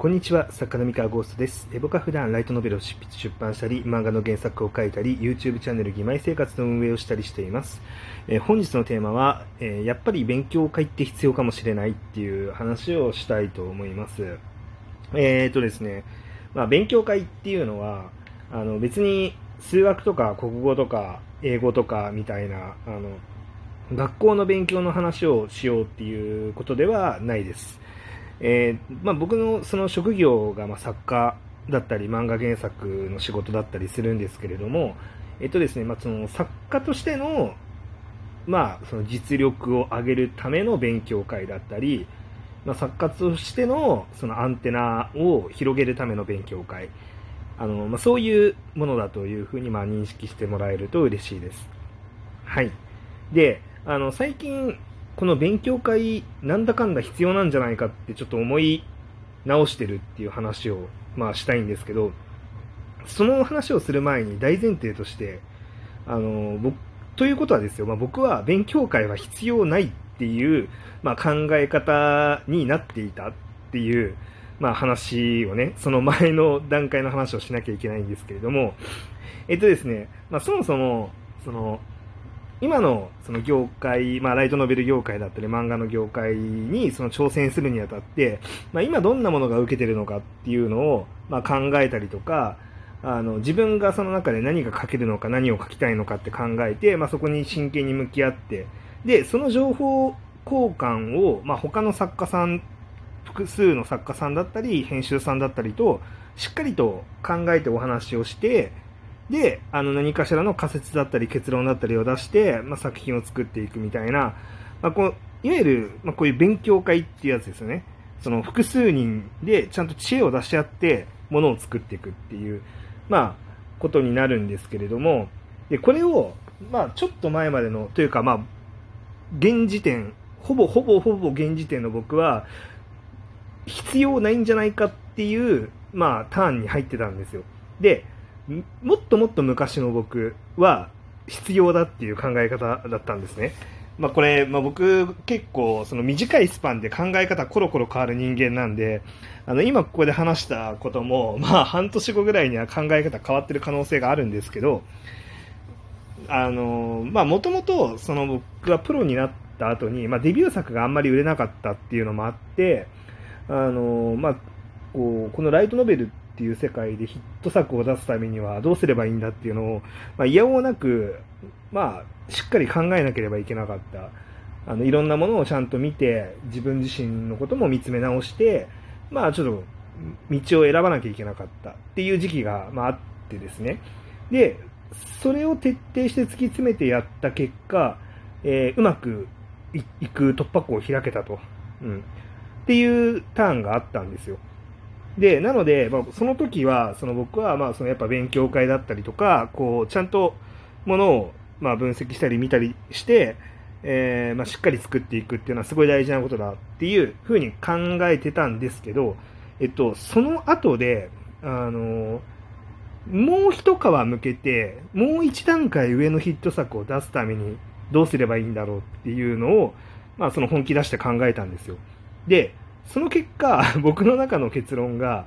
こんにちは、作家の三河ゴーストです。え僕は普段ライトノベルを執筆出版したり、漫画の原作を書いたり、YouTube チャンネル義妹生活の運営をしたりしています。え本日のテーマは、えやっぱり勉強会って必要かもしれないっていう話をしたいと思います。えーとですね、まあ、勉強会っていうのは、あの別に数学とか国語とか英語とかみたいな、あの、学校の勉強の話をしようっていうことではないです。えーまあ、僕のその職業がま作家だったり漫画原作の仕事だったりするんですけれども、えっとですねまあ、その作家としての,、まあその実力を上げるための勉強会だったり、まあ、作家としてのそのアンテナを広げるための勉強会あの、まあ、そういうものだというふうにま認識してもらえると嬉しいです。はい、であの最近この勉強会なんだかんだ必要なんじゃないかってちょっと思い直してるっていう話を、まあ、したいんですけどその話をする前に大前提としてあの僕ということはですよ、まあ、僕は勉強会は必要ないっていう、まあ、考え方になっていたっていう、まあ、話をねその前の段階の話をしなきゃいけないんですけれどもえっとですね、まあ、そもそもその今のその業界、まあ、ライトノベル業界だったり漫画の業界にその挑戦するにあたって、まあ、今どんなものが受けてるのかっていうのを、まあ、考えたりとかあの自分がその中で何が書けるのか何を書きたいのかって考えて、まあ、そこに真剣に向き合ってでその情報交換を、まあ、他の作家さん複数の作家さんだったり編集さんだったりとしっかりと考えてお話をしてであの何かしらの仮説だったり結論だったりを出して、まあ、作品を作っていくみたいな、まあ、こういわゆる、まあ、こういう勉強会っていうやつですよね。その複数人でちゃんと知恵を出し合ってものを作っていくっていう、まあ、ことになるんですけれどもでこれを、まあ、ちょっと前までのというか、まあ、現時点ほぼほぼほぼ現時点の僕は必要ないんじゃないかっていう、まあ、ターンに入ってたんですよ。でもっともっと昔の僕は必要だっていう考え方だったんですね。まあ、これ、まあ、僕結構その短いスパンで考え方コロコロ変わる人間なんであの今ここで話したことも、まあ、半年後ぐらいには考え方変わってる可能性があるんですけどあのまあもともとその僕がプロになった後に、まあ、デビュー作があんまり売れなかったっていうのもあってあのまあこうこのライトノベルっていう世界でヒット作を出すためにはどうすればいいんだっていうのを、まあ、いやおうなく、まあ、しっかり考えなければいけなかった。あのいろんなものをちゃんと見て自分自身のことも見つめ直して、まあ、ちょっと道を選ばなきゃいけなかった。っていう時期が、まあ、あってですね。でそれを徹底して突き詰めてやった結果、えーうまくいいく突破口を開けたと、うん、っていうターンがあったんですよ。で、なので、まあ、その時は、その僕は、まあ、そのやっぱ勉強会だったりとか、こう、ちゃんとものを、まあ、分析したり見たりして、えーまあ、しっかり作っていくっていうのはすごい大事なことだっていうふうに考えてたんですけど、えっと、その後で、あの、もう一皮向けて、もう一段階上のヒット作を出すためにどうすればいいんだろうっていうのを、まあ、その本気出して考えたんですよ。で、その結果、僕の中の結論が、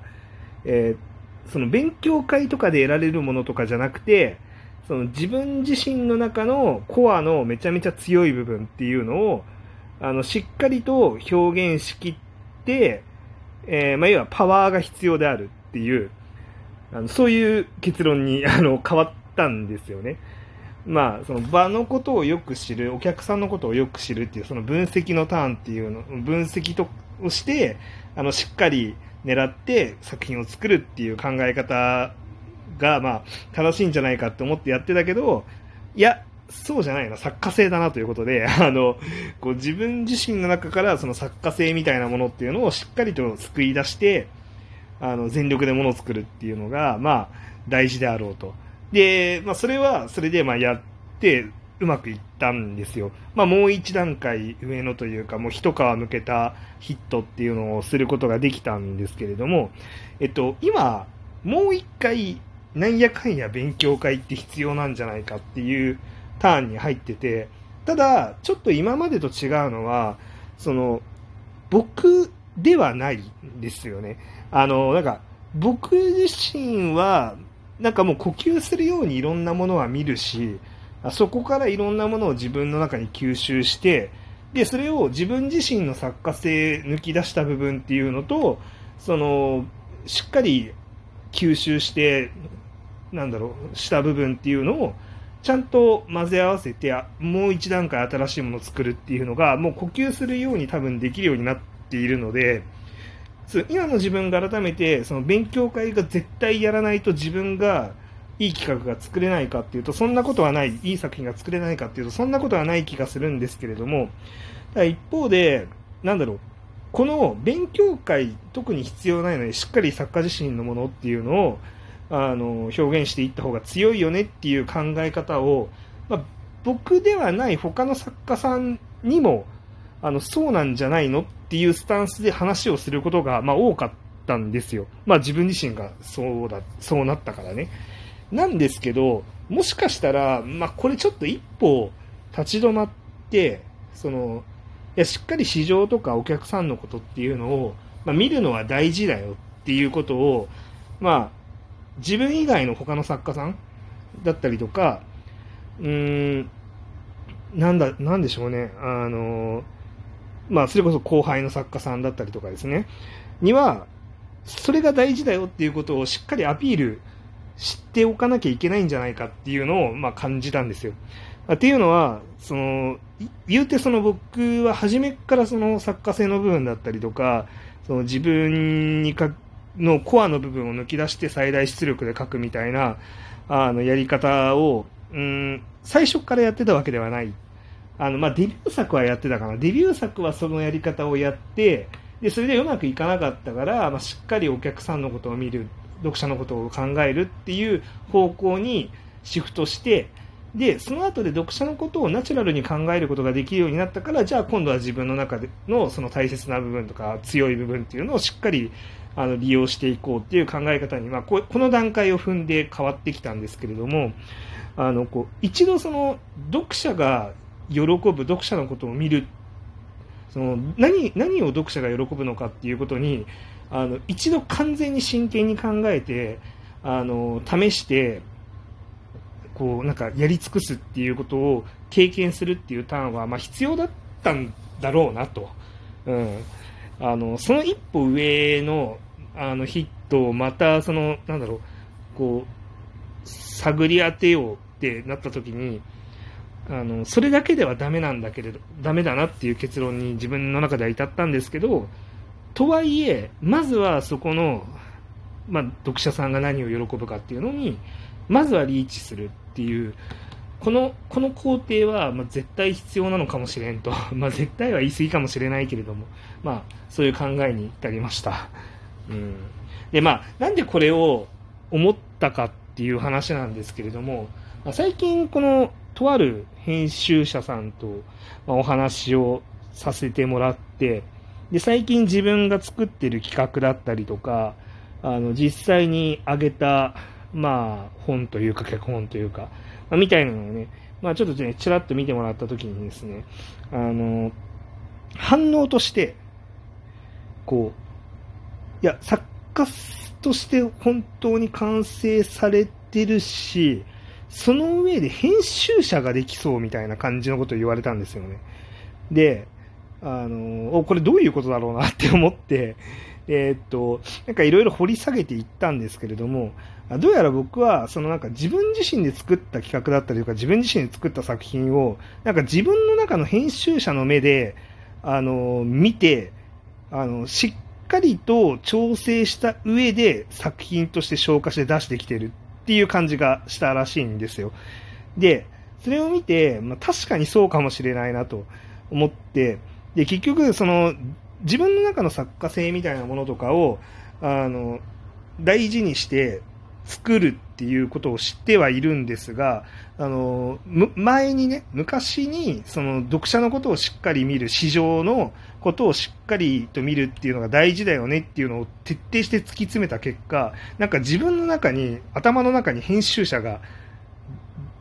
えーその勉強会とかで得られるものとかじゃなくて、その自分自身の中のコアのめちゃめちゃ強い部分っていうのを、あの、しっかりと表現しきって、えーまあ、要はパワーが必要であるっていう、あのそういう結論に あの変わったんですよね。まあ、その場のことをよく知る、お客さんのことをよく知るっていう、その分析のターンっていうの、分析とをして、あの、しっかり狙って作品を作るっていう考え方が、まあ、正しいんじゃないかって思ってやってたけど、いや、そうじゃないな、作家性だなということで、あの、こう自分自身の中からその作家性みたいなものっていうのをしっかりと救い出して、あの、全力でものを作るっていうのが、まあ、大事であろうと。で、まあ、それは、それで、まあ、やって、うまくいったんですよ。まあ、もう一段階上のというか、もう一皮向けたヒットっていうのをすることができたんですけれども、えっと、今、もう一回、なんやかんや勉強会って必要なんじゃないかっていうターンに入ってて、ただ、ちょっと今までと違うのは、その、僕ではないんですよね。あの、なんか、僕自身は、なんかもう呼吸するようにいろんなものは見るし、そこからいろんなものを自分の中に吸収して、で、それを自分自身の作家性抜き出した部分っていうのと、その、しっかり吸収して、なんだろう、した部分っていうのを、ちゃんと混ぜ合わせて、もう一段階新しいものを作るっていうのが、もう呼吸するように多分できるようになっているので、今の自分が改めて、その勉強会が絶対やらないと自分がいい企画が作れないかっていうと、そんなことはない、いい作品が作れないかっていうと、そんなことはない気がするんですけれども、一方で、なんだろう、この勉強会、特に必要ないのに、しっかり作家自身のものっていうのを、あの表現していった方が強いよねっていう考え方を、まあ、僕ではない他の作家さんにもあのそうなんじゃないのっていうスタンスで話をすることが、まあ、多かったんですよ。まあ、自分自身がそうだそうなったからね。なんですけど、もしかしたら、まあ、これちょっと一歩立ち止まって、そのいやしっかり市場とかお客さんのことっていうのを、まあ、見るのは大事だよっていうことを、まあ、自分以外の他の作家さんだったりとか、うーん、なんだ、なんでしょうね、あの、まあ、それこそ後輩の作家さんだったりとかですね、には、それが大事だよっていうことをしっかりアピールしておかなきゃいけないんじゃないかっていうのを、まあ、感じたんですよ。っていうのは、その、言うてその僕は初めからその作家性の部分だったりとか、その自分にかのコアの部分を抜き出して最大出力で書くみたいなあのやり方を、うん、最初からやってたわけではない。あのまあ、デビュー作はやってたかな。デビュー作はそのやり方をやって、でそれでうまくいかなかったから、まあ、しっかりお客さんのことを見る、読者のことを考えるっていう方向にシフトして、で、その後で読者のことをナチュラルに考えることができるようになったから、じゃあ今度は自分の中でのその大切な部分とか強い部分っていうのをしっかりあの利用していこうっていう考え方に、まあ、この段階を踏んで変わってきたんですけれども、あのこう一度その読者が喜ぶ、読者のことを見る、その何何を読者が喜ぶのかっていうことに、あの一度完全に真剣に考えて、あの試して、こうなんかやり尽くすっていうことを経験するっていうターンは、まあ、必要だったんだろうなと。うんあのその一歩上のあのヒットをまたそのなんだろうこう探り当てようってなった時にあのそれだけではダメなんだけれどダメだなっていう結論に自分の中では至ったんですけどとはいえまずはそこの、まあ、読者さんが何を喜ぶかっていうのにまずはリーチするっていうこのこの工程は、まあ、絶対必要なのかもしれんと、まあ、絶対は言い過ぎかもしれないけれども、まあ、そういう考えに至りました。うん、で、まあ、なんでこれを思ったかっていう話なんですけれども、まあ、最近、この、とある編集者さんと、まあ、お話をさせてもらって、で、最近自分が作ってる企画だったりとか、あの、実際に上げた、まあ、本というか、脚本というか、まあ、みたいなのをね、まあ、ちょっとね、ちらっと見てもらったときにですね、あの、反応として、こう、いや、作家として本当に完成されてるし、その上で編集者ができそうみたいな感じのことを言われたんですよね。で、あの、お、これどういうことだろうなって思って、えー、っと、なんかいろいろ掘り下げていったんですけれども、どうやら僕は、そのなんか自分自身で作った企画だったりとか、自分自身で作った作品を、なんか自分の中の編集者の目で、あの、見て、あの、しっかりと調整した上で作品として消化して出してきてるっていう感じがしたらしいんですよ。で、それを見て、まあ、確かにそうかもしれないなと思って、で、結局、その、自分の中の作家性みたいなものとかを、あの、大事にして作るっていうことを知ってはいるんですが、あの、前にね、昔に、その、読者のことをしっかり見る、市場のことをしっかりと見るっていうのが大事だよねっていうのを徹底して突き詰めた結果、なんか自分の中に、頭の中に編集者が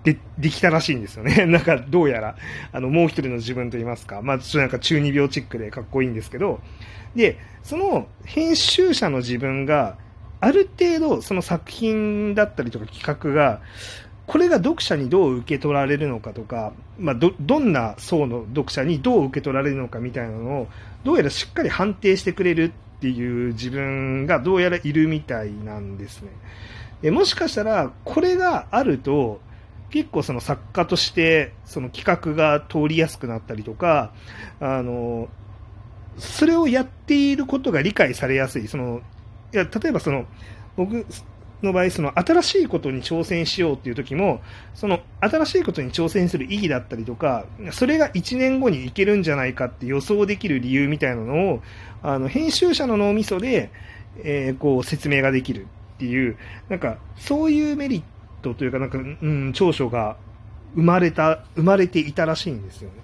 で、できたらしいんですよね。なんか、どうやら、あの、もう一人の自分と言いますか、まあ、ちょっとなんか中二病チックでかっこいいんですけど、で、その編集者の自分が、ある程度、その作品だったりとか企画が、これが読者にどう受け取られるのかとか、まあ、ど、どんな層の読者にどう受け取られるのかみたいなのを、どうやらしっかり判定してくれるっていう自分がどうやらいるみたいなんですね。もしかしたら、これがあると、結構その作家としてその企画が通りやすくなったりとか、あの、それをやっていることが理解されやすい。その、いや、例えばその、僕の場合、その新しいことに挑戦しようっていう時も、その新しいことに挑戦する意義だったりとか、それが1年後にいけるんじゃないかって予想できる理由みたいなのを、あの、編集者の脳みそで、えー、こう説明ができるっていう、なんか、そういうメリットトというか、なんか、うん、長所が生まれた、生まれていたらしいんですよね。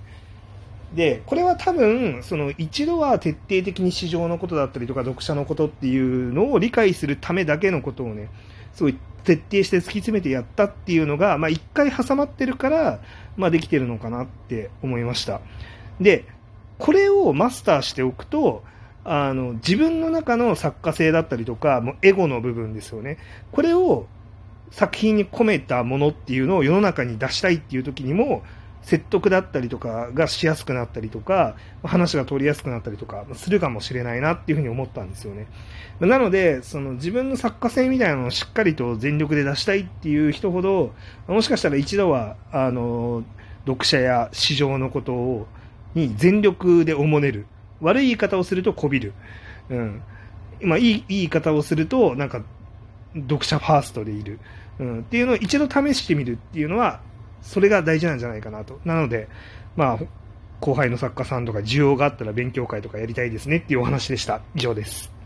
で、これは多分、その一度は徹底的に市場のことだったりとか読者のことっていうのを理解するためだけのことをね、すごい徹底して突き詰めてやったっていうのが、まあ一回挟まってるから、まあできてるのかなって思いました。で、これをマスターしておくと、あの、自分の中の作家性だったりとか、もうエゴの部分ですよね。これを作品に込めたものっていうのを世の中に出したいっていう時にも、説得だったりとかがしやすくなったりとか、話が通りやすくなったりとかするかもしれないなっていうふうに思ったんですよね。なので、その自分の作家性みたいなのをしっかりと全力で出したいっていう人ほど、もしかしたら一度は、あの、読者や市場のことを、に全力でおもねる。悪い言い方をするとこびる。うん。まあ、いい、いい言い方をすると、なんか、読者ファーストでいる。うん。っていうのを一度試してみるっていうのは、それが大事なんじゃないかなと。なので、まあ、後輩の作家さんとか需要があったら勉強会とかやりたいですねっていうお話でした。以上です。